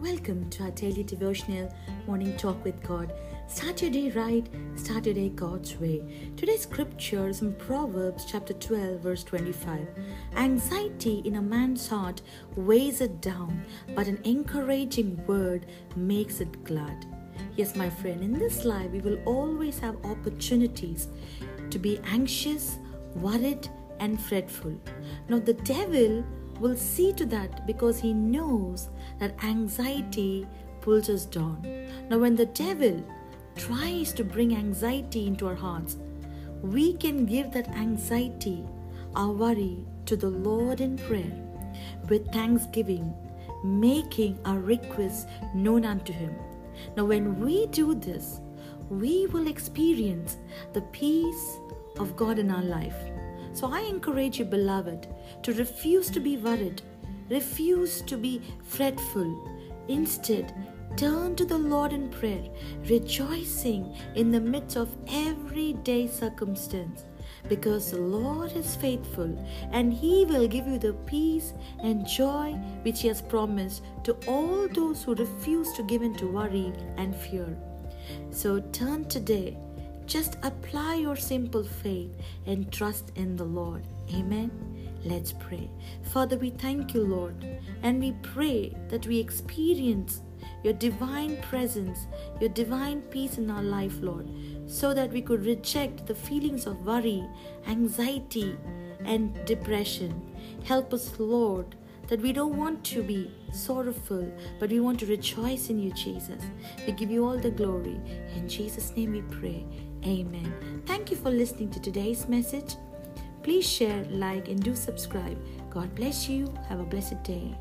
welcome to our daily devotional morning talk with God. Start your day right, start your day God's way. Today's scripture is in Proverbs chapter 12, verse 25. Anxiety in a man's heart weighs it down, but an encouraging word makes it glad. Yes, my friend, in this life we will always have opportunities to be anxious, worried, and fretful. Now, the devil will see to that because he knows that anxiety pulls us down. Now, when the devil tries to bring anxiety into our hearts, we can give that anxiety, our worry, to the Lord in prayer with thanksgiving, making our requests known unto Him. Now, when we do this, we will experience the peace of God in our life. So I encourage you, beloved, to refuse to be worried, refuse to be fretful. Instead, turn to the Lord in prayer, rejoicing in the midst of everyday circumstance. Because the Lord is faithful and He will give you the peace and joy which He has promised to all those who refuse to give in to worry and fear. So turn today just apply your simple faith and trust in the Lord. Amen. Let's pray. Father, we thank you, Lord, and we pray that we experience your divine presence, your divine peace in our life, Lord, so that we could reject the feelings of worry, anxiety, and depression. Help us, Lord, that we don't want to be sorrowful, but we want to rejoice in you, Jesus. We give you all the glory. In Jesus' name we pray. Amen. Thank you for listening to today's message. Please share, like, and do subscribe. God bless you. Have a blessed day.